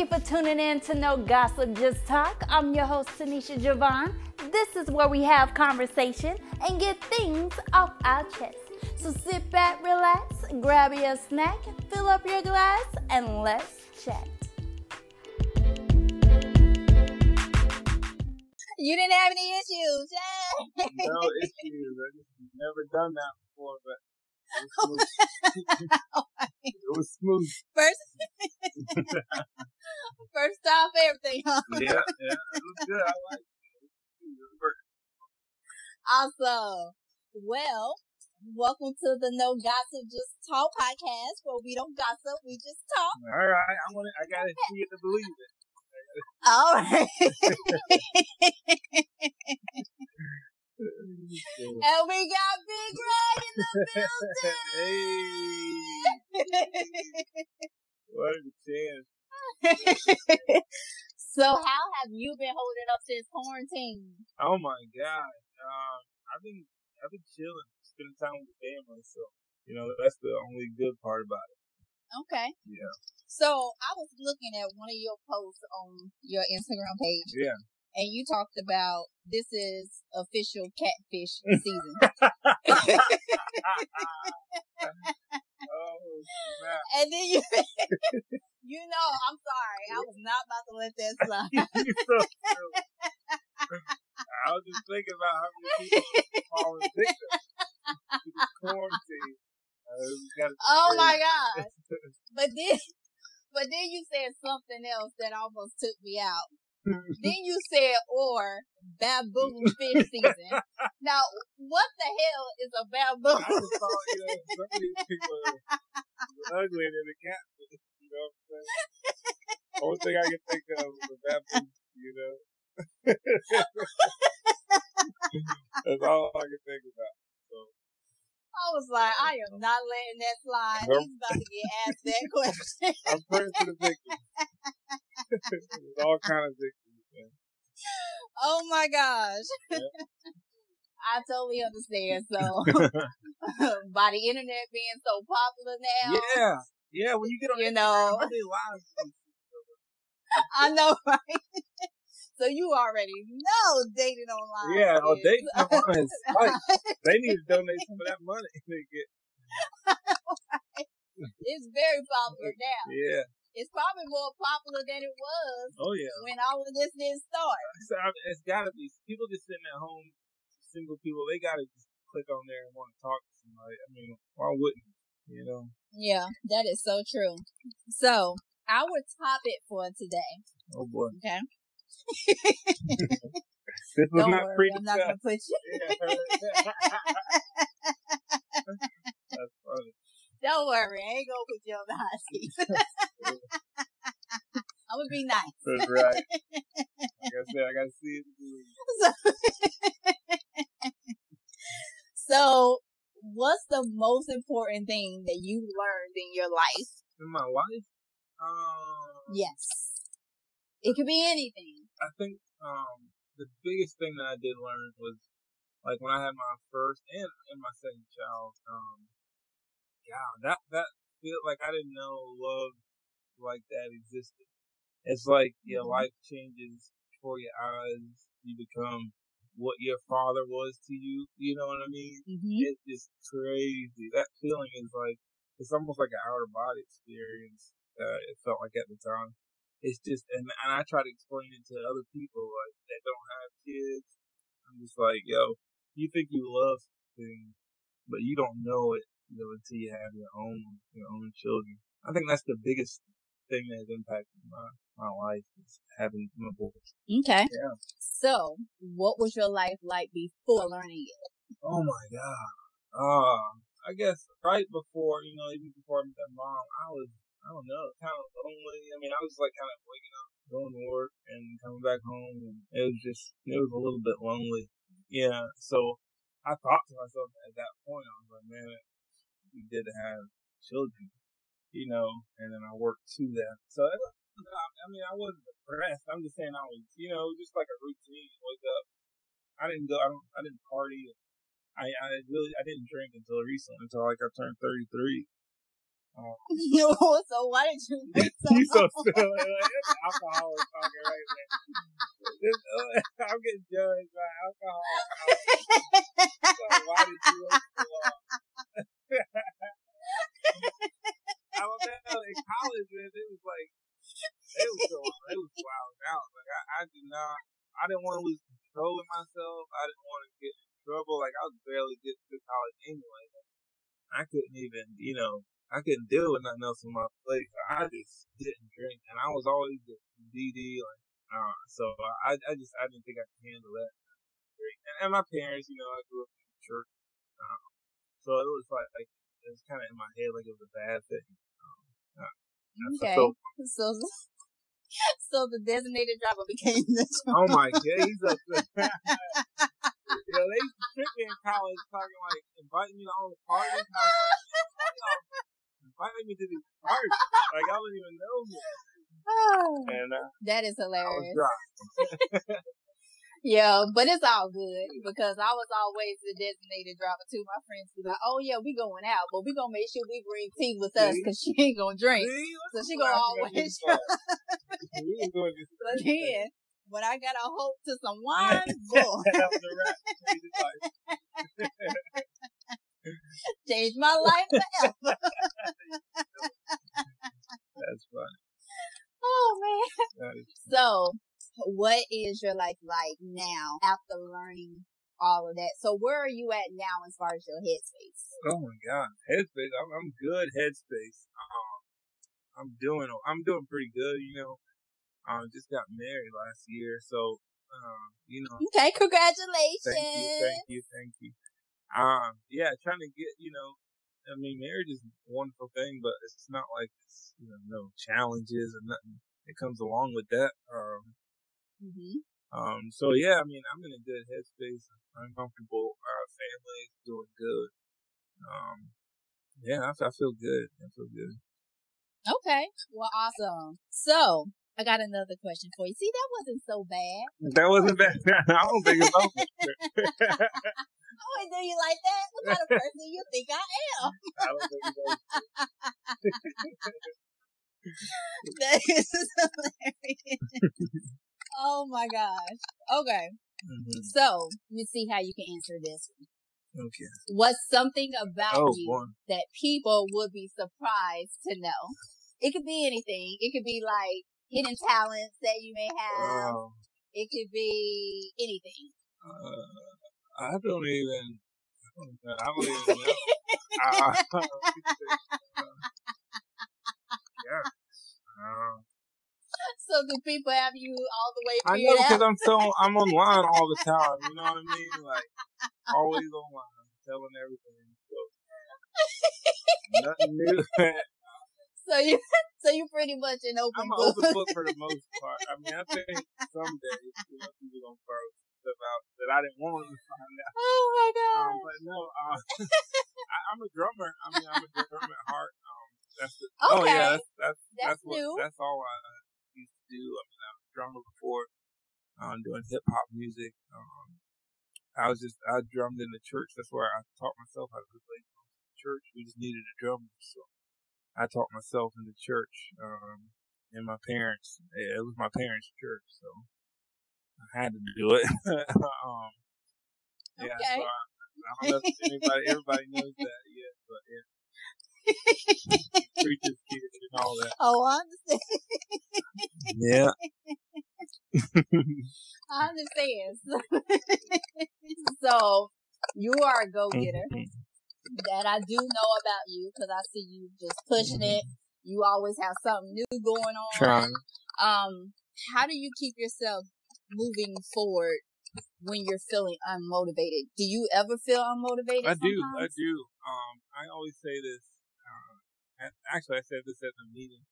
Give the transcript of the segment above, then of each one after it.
you for tuning in to No Gossip Just Talk. I'm your host, Tenisha Javon. This is where we have conversation and get things off our chest. So sit back, relax, grab your snack, fill up your glass, and let's chat. You didn't have any issues, yeah? no issues. I just never done that before, but it was smooth. First, first off, everything. Huh? Yeah, yeah, it was good. I like it. Awesome. Well, welcome to the No Gossip Just Talk podcast, where we don't gossip, we just talk. All right, I want I gotta see it to believe it. All right. and we got Big Greg in the building. hey. what a chance. so how have you been holding up since quarantine? Oh my god. Um, I've been I've been chilling, spending time with family, so you know, that's the only good part about it. Okay. Yeah. So I was looking at one of your posts on your Instagram page. Yeah and you talked about this is official catfish season. oh, and then you, you know, I'm sorry, I was not about to let that slide. I was just thinking about how many people falling victim to the quarantine. Uh, oh my gosh! but then, but then you said something else that almost took me out Mm-hmm. then you said or baboon fish season. Now, what the hell is a baboon? I just thought, you know, some of these people are ugly than a catfish. You know what I'm saying? Only thing I can think of is a baboon. You know. That's all I can think about. So. I was like, I am uh, not letting that slide. He's about to get asked that question. I'm praying for the victims. There's all kind of. Oh my gosh. I totally understand. So, by the internet being so popular now. Yeah. Yeah, when you get on you know, I know, right? So you already know dating online. Yeah, oh, dating online is like, they need to donate some of that money they get. right. It's very popular now. Yeah it's probably more popular than it was. Oh yeah. When all of this didn't start. So, it's gotta be people just sitting at home, single people. They gotta just click on there and want to talk to somebody. I mean, why wouldn't you? know? Yeah, that is so true. So our topic for today. Oh boy. Okay. this was Don't not worry, I'm not gonna put you. That's funny. Don't worry, I ain't gonna put you on the hot seat. Be nice. That's right. Like I said, I gotta see it. So, so, what's the most important thing that you learned in your life? In my life? Um, yes. It could be anything. I think um, the biggest thing that I did learn was like when I had my first and, and my second child, um, God, that that feel like I didn't know love like that existed. It's like your mm-hmm. life changes before your eyes. You become what your father was to you. You know what I mean? Mm-hmm. It's just crazy. That feeling is like it's almost like an outer body experience. Uh, it felt like at the time. It's just, and, and I try to explain it to other people like that don't have kids. I'm just like, yo, you think you love things, but you don't know it you know, until you have your own your own children. I think that's the biggest thing that has impacted my my life is having my boys. Okay. Yeah. So, what was your life like before learning it? Oh my god. Uh, I guess right before, you know, even before I met that mom, I was, I don't know, kind of lonely. I mean, I was like kind of waking up, going to work, and coming back home, and it was just, it was a little bit lonely. Yeah. So I thought to myself at that point, I was like, man, we did have children, you know, and then I worked to that. So, I mean, I wasn't depressed. I'm just saying I was, you know, just like a routine. Wake up. I didn't go. I don't. I didn't party. I I really I didn't drink until recently until like I turned 33. Uh, so why did you wait so you so silly. Like, alcohol is talking right there. This, uh, I'm getting judged by alcohol. Like, why did you wait so long? I. In college, man, it was like it was so it was wild out. Like I, I did not. I didn't want to lose control of myself. I didn't want to get in trouble. Like I was barely getting through college anyway. I couldn't even, you know, I couldn't deal with nothing else on my plate. I just didn't drink, and I was always the DD. Like, uh, so I, I just, I didn't think I could handle that. And, and my parents, you know, I grew up in church, um, so it was like, like it was kind of in my head like it was a bad thing. Okay. So, So, so the designated driver became the oh my god, he's up there. you know, they used to trick me in college talking like inviting me to all the parties. And I was like, y'all inviting me to these parties? Like I don't even know me. And uh, that is hilarious. Yeah, but it's all good because I was always the designated driver too. My friends be like, "Oh yeah, we going out, but we gonna make sure we bring tea with us because she ain't gonna drink." So she gonna always to us. We was doing this. But then, when I got a hope to some wine, boy, that was a wrap. He just like, changed my life forever. That's funny. oh man. So, what is your life like now after learning all of that? So, where are you at now as far as your headspace? oh my god, headspace. I'm, I'm good. Headspace. Um, I'm doing. I'm doing pretty good. You know, um, just got married last year, so um, you know, Okay, Congratulations. Thank you, thank you, thank you. Um, yeah, trying to get, you know, I mean, marriage is a wonderful thing, but it's not like it's, you know, no challenges or nothing that comes along with that. Um, hmm um, so yeah, I mean, I'm in a good headspace. I'm comfortable. Our family's doing good. Um, yeah, I, I feel good. I feel good. Okay, well, awesome. So, I got another question for you. See, that wasn't so bad. That wasn't bad. I don't think it's over. I wouldn't do you like that. What kind of person do you think I am? I don't think it's over. That is hilarious. Oh my gosh. Okay. Mhm. So, let me see how you can answer this one. Okay. What's something about Oh, you boy. that people would be surprised to know? It could be anything. It could be like hidden talents that you may have. Oh, It could be anything. uh, I don't even. I don't even know. uh, yeah. So do people have you all the way I know because? I'm so I'm online all the time. You know what I mean? Like always online, telling everything. So nothing new. So you, so you pretty much an open I'm an book. open book for the most part. I mean, I think someday you know people gonna throw stuff out that I didn't want to find out. oh my Um, god. but no, uh, I, I'm a drummer. I mean, I'm a drummer at heart. Um, that's the, oh Okay. yeah, that's that's That's that's, what, new. that's all I do. I mean, I was a drummer before, um, doing hip hop music. Um, I was just I drummed in the church. That's where I taught myself how to play drums in the church. We just needed a drummer, so I taught myself in the church. Um, and my parents, it was my parents' church, so I had to do it. um, yeah, Okay. so I, I don't know if anybody, everybody knows that yet, but yeah, preacher's kids and all that. Oh, I understand. Yeah. I understand. so you are a go-getter. That I do know about you because I see you just pushing it. You always have something new going on. Trying. Um, how do you keep yourself moving forward when you're feeling unmotivated? Do you ever feel unmotivated? I do. I do. Um, I always say this. And actually, I said this at the meeting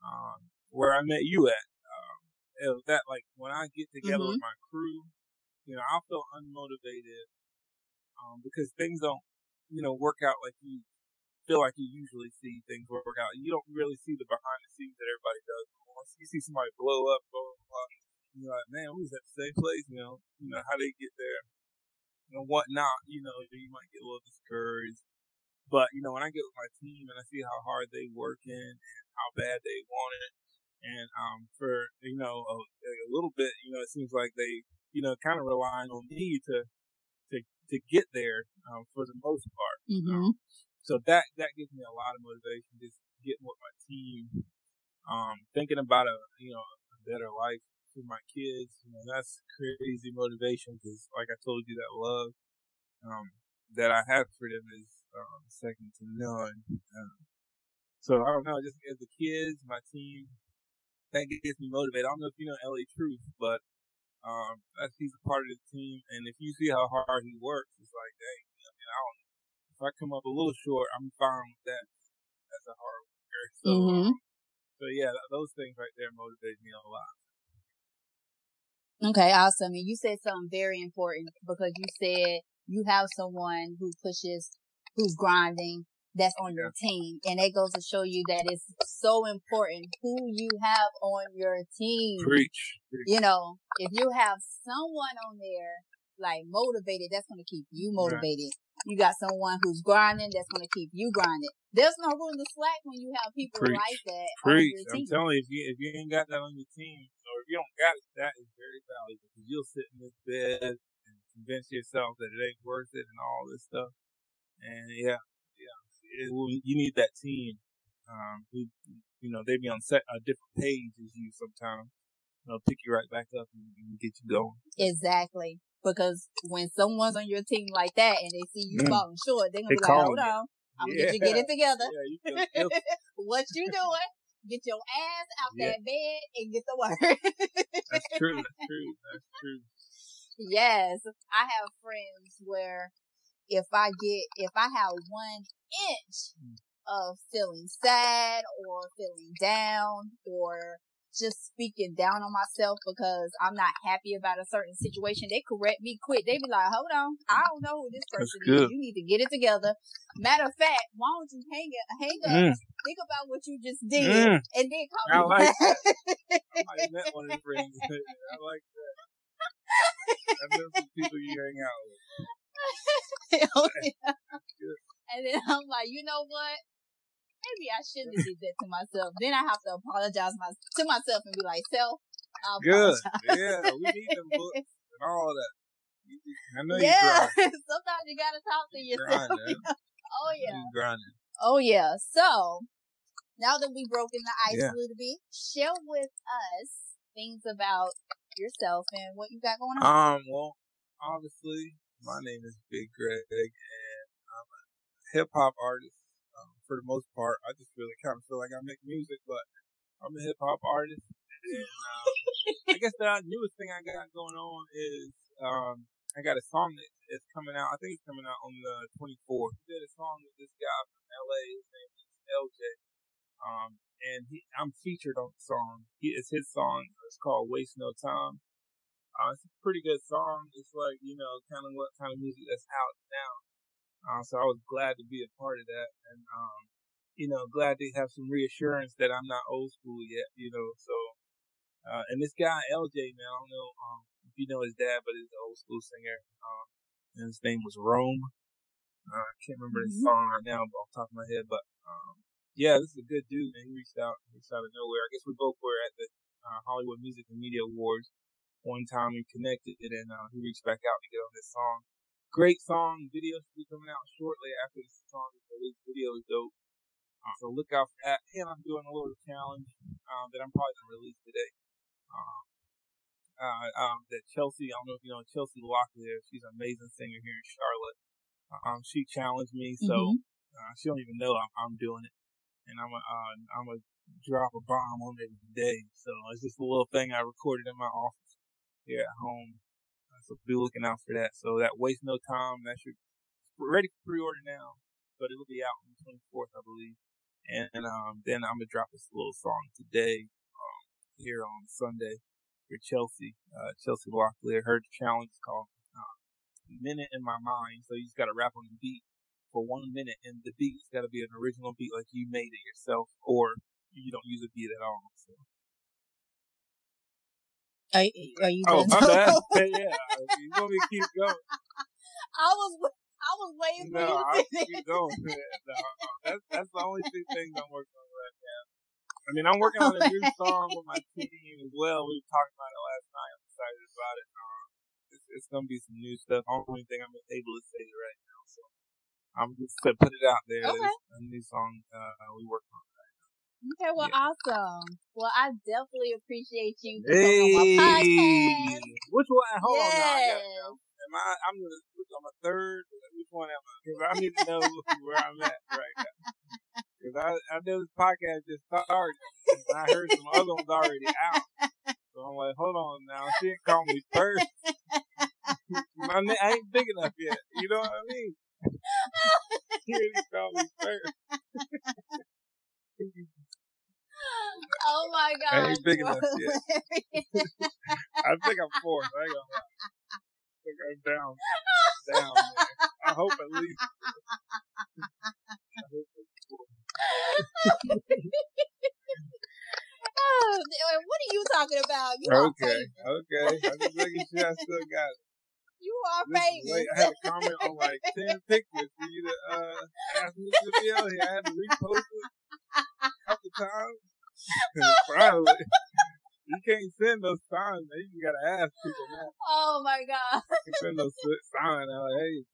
um, where I met you at. Um, it was that like when I get together Mm-hmm. with my crew, you know, I'll feel unmotivated um, because things don't, you know, work out like you feel like you usually see things work out. You don't really see the behind the scenes that everybody does. Once you see somebody blow up, blah blah blah, you're like, man, we was at the same place. You know, you know how they get there, you know, whatnot. You know, you might get a little discouraged. But you know, when I get with my team and I see how hard they working and how bad they want it, and um, for you know a, a little bit, you know, it seems like they you know kind of relying on me to to to get there um, for the most part. Mm-hmm. Um, so that that gives me a lot of motivation, just getting with my team, um, thinking about a you know a better life for my kids. You know, that's crazy motivation because, like I told you, that love um, that I have for them is um, second to none. Um, so I don't know, just as the kids, my team, that gets me motivated. I don't know if you know LA Truth, but um, that's he's a part of the team, and if you see how hard he works, it's like, dang, I mean, I don't. If I come up a little short, I'm fine with that. That's a hard worker. So, Mm-hmm. so yeah, those things right there motivate me a lot. Okay, awesome. And you said something very important because you said you have someone who pushes, who's grinding, that's on your team. And that goes to show you that it's so important who you have on your team. Preach. Preach. You know, if you have someone on there like motivated, that's going to keep you Right. motivated. You got someone who's grinding, that's going to keep you grinding. There's no room to slack when you have people Preach. like that Preach. on your I'm telling you, if you if you ain't got that on your team, or if you don't got it, that is very valuable because you'll sit in this bed and convince yourself that it ain't worth it and all this stuff. And yeah, yeah, it, you need that team. Um, who you know they be on set a different page as you sometimes. They'll pick you right back up and, and get you going. Exactly. Because when someone's on your team like that and they see you Mm. falling short, they're gonna They be like, hold you. on, I'm gonna get you get it together. Yeah, you what you doing? Get your ass out Yeah. that bed and get to work. That's true. That's true. That's true. yes. I have friends where if I get, if I have one inch Mm. of feeling sad or feeling down or just speaking down on myself because I'm not happy about a certain situation, they correct me quick. They be like, hold on, I don't know who this person is. You need to get it together. Matter of fact, why don't you hang it, hang up, Mm. think about what you just did, Mm. and then call I me like back. I have met one of your friends. I like that. I've met some people you hang out with. Yeah. And then I'm like, you know what? Maybe I shouldn't have did that to myself. Then I have to apologize my, to myself and be like, self, I Good. apologize. Yeah, we need them books and all that. I know yeah. you Sometimes you gotta talk to. You yourself. grinding. oh yeah. You grinding. Oh yeah. So now that we've broken the ice Yeah. a little bit, share with us things about yourself and what you got going on. Um, well, obviously, my name is Big Greg, and I'm a hip hop artist. Um, for the most part, I just really kind of feel like I make music, but I'm a hip hop artist. And, um, I guess the newest thing I got going on is um, I got a song that is coming out. I think it's coming out on the 24th. I did a song with this guy from LA. His name is LJ. Um, and he, I'm featured on the song. He, it's his song. It's called Waste No Time. Uh, it's a pretty good song. It's like, you know, kind of what kind of music that's out now. Uh, so I was glad to be a part of that. And, um, you know, glad to have some reassurance that I'm not old school yet, you know, so, uh, and this guy, LJ, man, I don't know, um, if you know his dad, but he's an old school singer. Um, and his name was Rome. Uh, I can't remember his Mhm. song right now, but off the top of my head, but, um, yeah, this is a good dude, man. He reached out, reached out of nowhere. I guess we both were at the, uh, Hollywood Music and Media Awards one time we connected and uh, he reached back out to get on this song. Great song. Video should be coming out shortly after this song is released. Video is dope. Uh, so look out for that. And I'm doing a little challenge um, that I'm probably gonna release today. Um, uh, um, that Chelsea, I don't know if you know Chelsea Locklear. She's an amazing singer here in Charlotte. Um, she challenged me, so Mhm. uh, she don't even know I'm, I'm doing it, and I'm a, uh, I'm gonna drop a bomb on it today. So it's just a little thing I recorded in my office here at home. Uh, so be looking out for that. So that waste no time. That should ready for pre-order now, but it'll be out on the 24th, I believe. And um, then I'm gonna drop this little song today um, here on Sunday for Chelsea. Uh, Chelsea Locklear. Her challenge is called uh, "Minute in My Mind." So you just gotta rap on the beat for one minute, and the beat's gotta be an original beat, like you made it yourself, or you don't use a beat at all. So. Are, are you Oh, my bad. Yeah, you want me to keep going? I was I was waiting no, for you to I keep going. No, that's that's the only two things I'm working on right now. I mean, I'm working on a new song with my team as well. We were talking about it last night. I'm excited about it. Um, it's, it's gonna be some new stuff. Only thing I'm able to say right now. So I'm just going to put it out there. Okay. It's a new song uh, we work on. Okay, well, Yeah. awesome. Well, I definitely appreciate you coming on my podcast. which one? Hold on, now. I gotta Yes. know. Am I? I'm the. I'm a third. Which one am I? Because I need to know where I'm at right now. Because I, I know this podcast just started, and I heard some other ones already out. So I'm like, hold on now. She didn't call me first. My I ain't big enough yet. You know what I mean? she didn't call me first. Oh my I ain't big enough yet. I think I'm fourth. I ain't gonna lie. I think I'm down. Down there. I hope at least. I hope it's. Oh, what are you talking about? You Okay, okay. I'm just making sure I still got it. You are This famous. late. I had a comment on like 10 pictures for you to uh, ask me to be on here. I had to repost it a couple times. Finally. You can't send those signs, man. You gotta ask people now. Oh my god. You can send those signs out. Hey,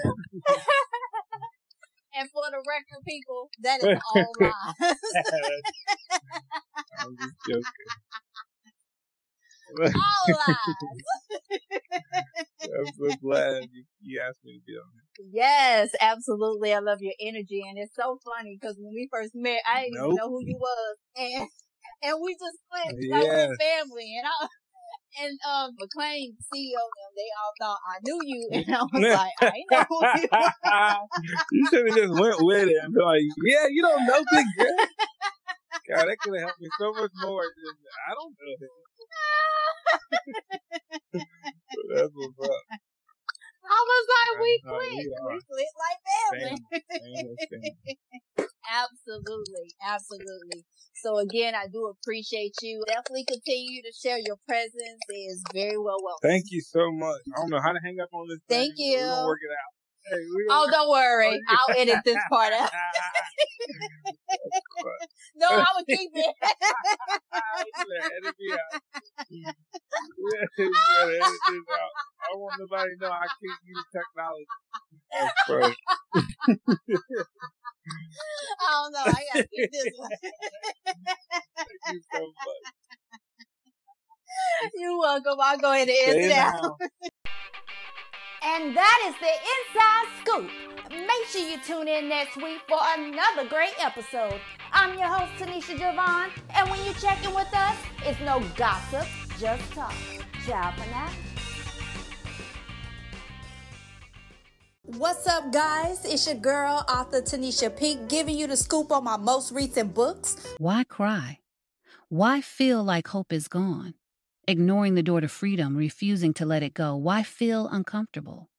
and for the record, people, that is all lies. I'm just joking. all lies. I'm so glad you, you asked me to be on here. Yes, absolutely. I love your energy, and it's so funny because when we first met, I didn't even know who you was, and and we just clicked like Yes. we're family. And I and um McLean CEO them, they all thought I knew you, and I was like, I ain't know who you was. you should have just went with it and be like, yeah, you don't know Big Greg. God, that could have helped me so much more than I don't know that's what's up. I was like, we No, we are. we clicked like family. Absolutely, absolutely. So again, I do appreciate you. Definitely continue to share your presence. It is very well welcome. Thank you so much. I don't know how to hang up on this. Thank thing, but We're you. gonna work it out. Hey, Oh, don't worry. Oh, I'll edit this part out. No, I will keep it. edit me out. Yeah, edit this out. I want nobody to know I can't use technology. I don't know. I gotta keep this one. Thank you so much. You're welcome. I'll go ahead and Stay it out. Now. And that is the inside scoop. Make sure you tune in next week for another great episode. I'm your host, Tenisha Javon, and when you check in with us, it's no gossip, just talk. Ciao for now. What's up, guys? It's your girl, author Tenisha Peek, giving you the scoop on my most recent books. Why cry? Why feel like hope is gone? Ignoring the door to freedom, refusing to let it go. Why feel uncomfortable?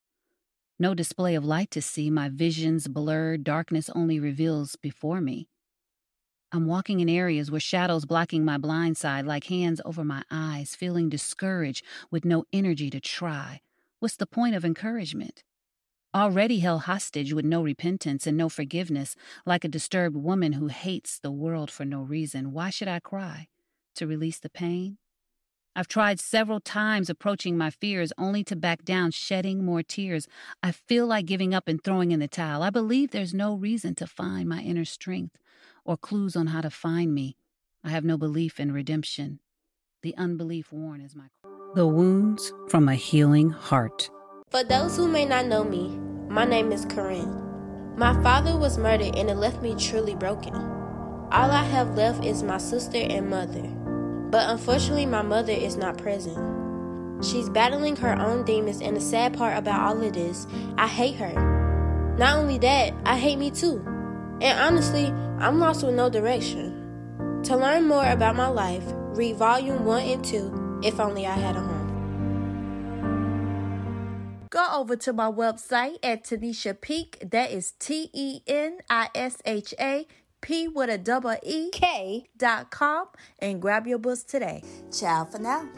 No display of light to see, my visions blurred, darkness only reveals before me. I'm walking in areas where shadows blocking my blind side like hands over my eyes, feeling discouraged with no energy to try. What's the point of encouragement? Already held hostage with no repentance and no forgiveness, like a disturbed woman who hates the world for no reason. Why should I cry? To release the pain? I've tried several times approaching my fears only to back down, shedding more tears. I feel like giving up and throwing in the towel. I believe there's no reason to find my inner strength or clues on how to find me. I have no belief in redemption. The unbelief worn is my. The wounds from a healing heart. For those who may not know me, my name is Corinne. My father was murdered and it left me truly broken. All I have left is my sister and mother. But unfortunately, my mother is not present. She's battling her own demons, and the sad part about all of this, I hate her. Not only that, I hate me too. And honestly, I'm lost with no direction. To learn more about my life, read volume 1 and 2, If Only I Had a Home. Go over to my website at Tenisha Peek. That is T E N I S H A P with a double E K dot com and grab your books today. Ciao for now.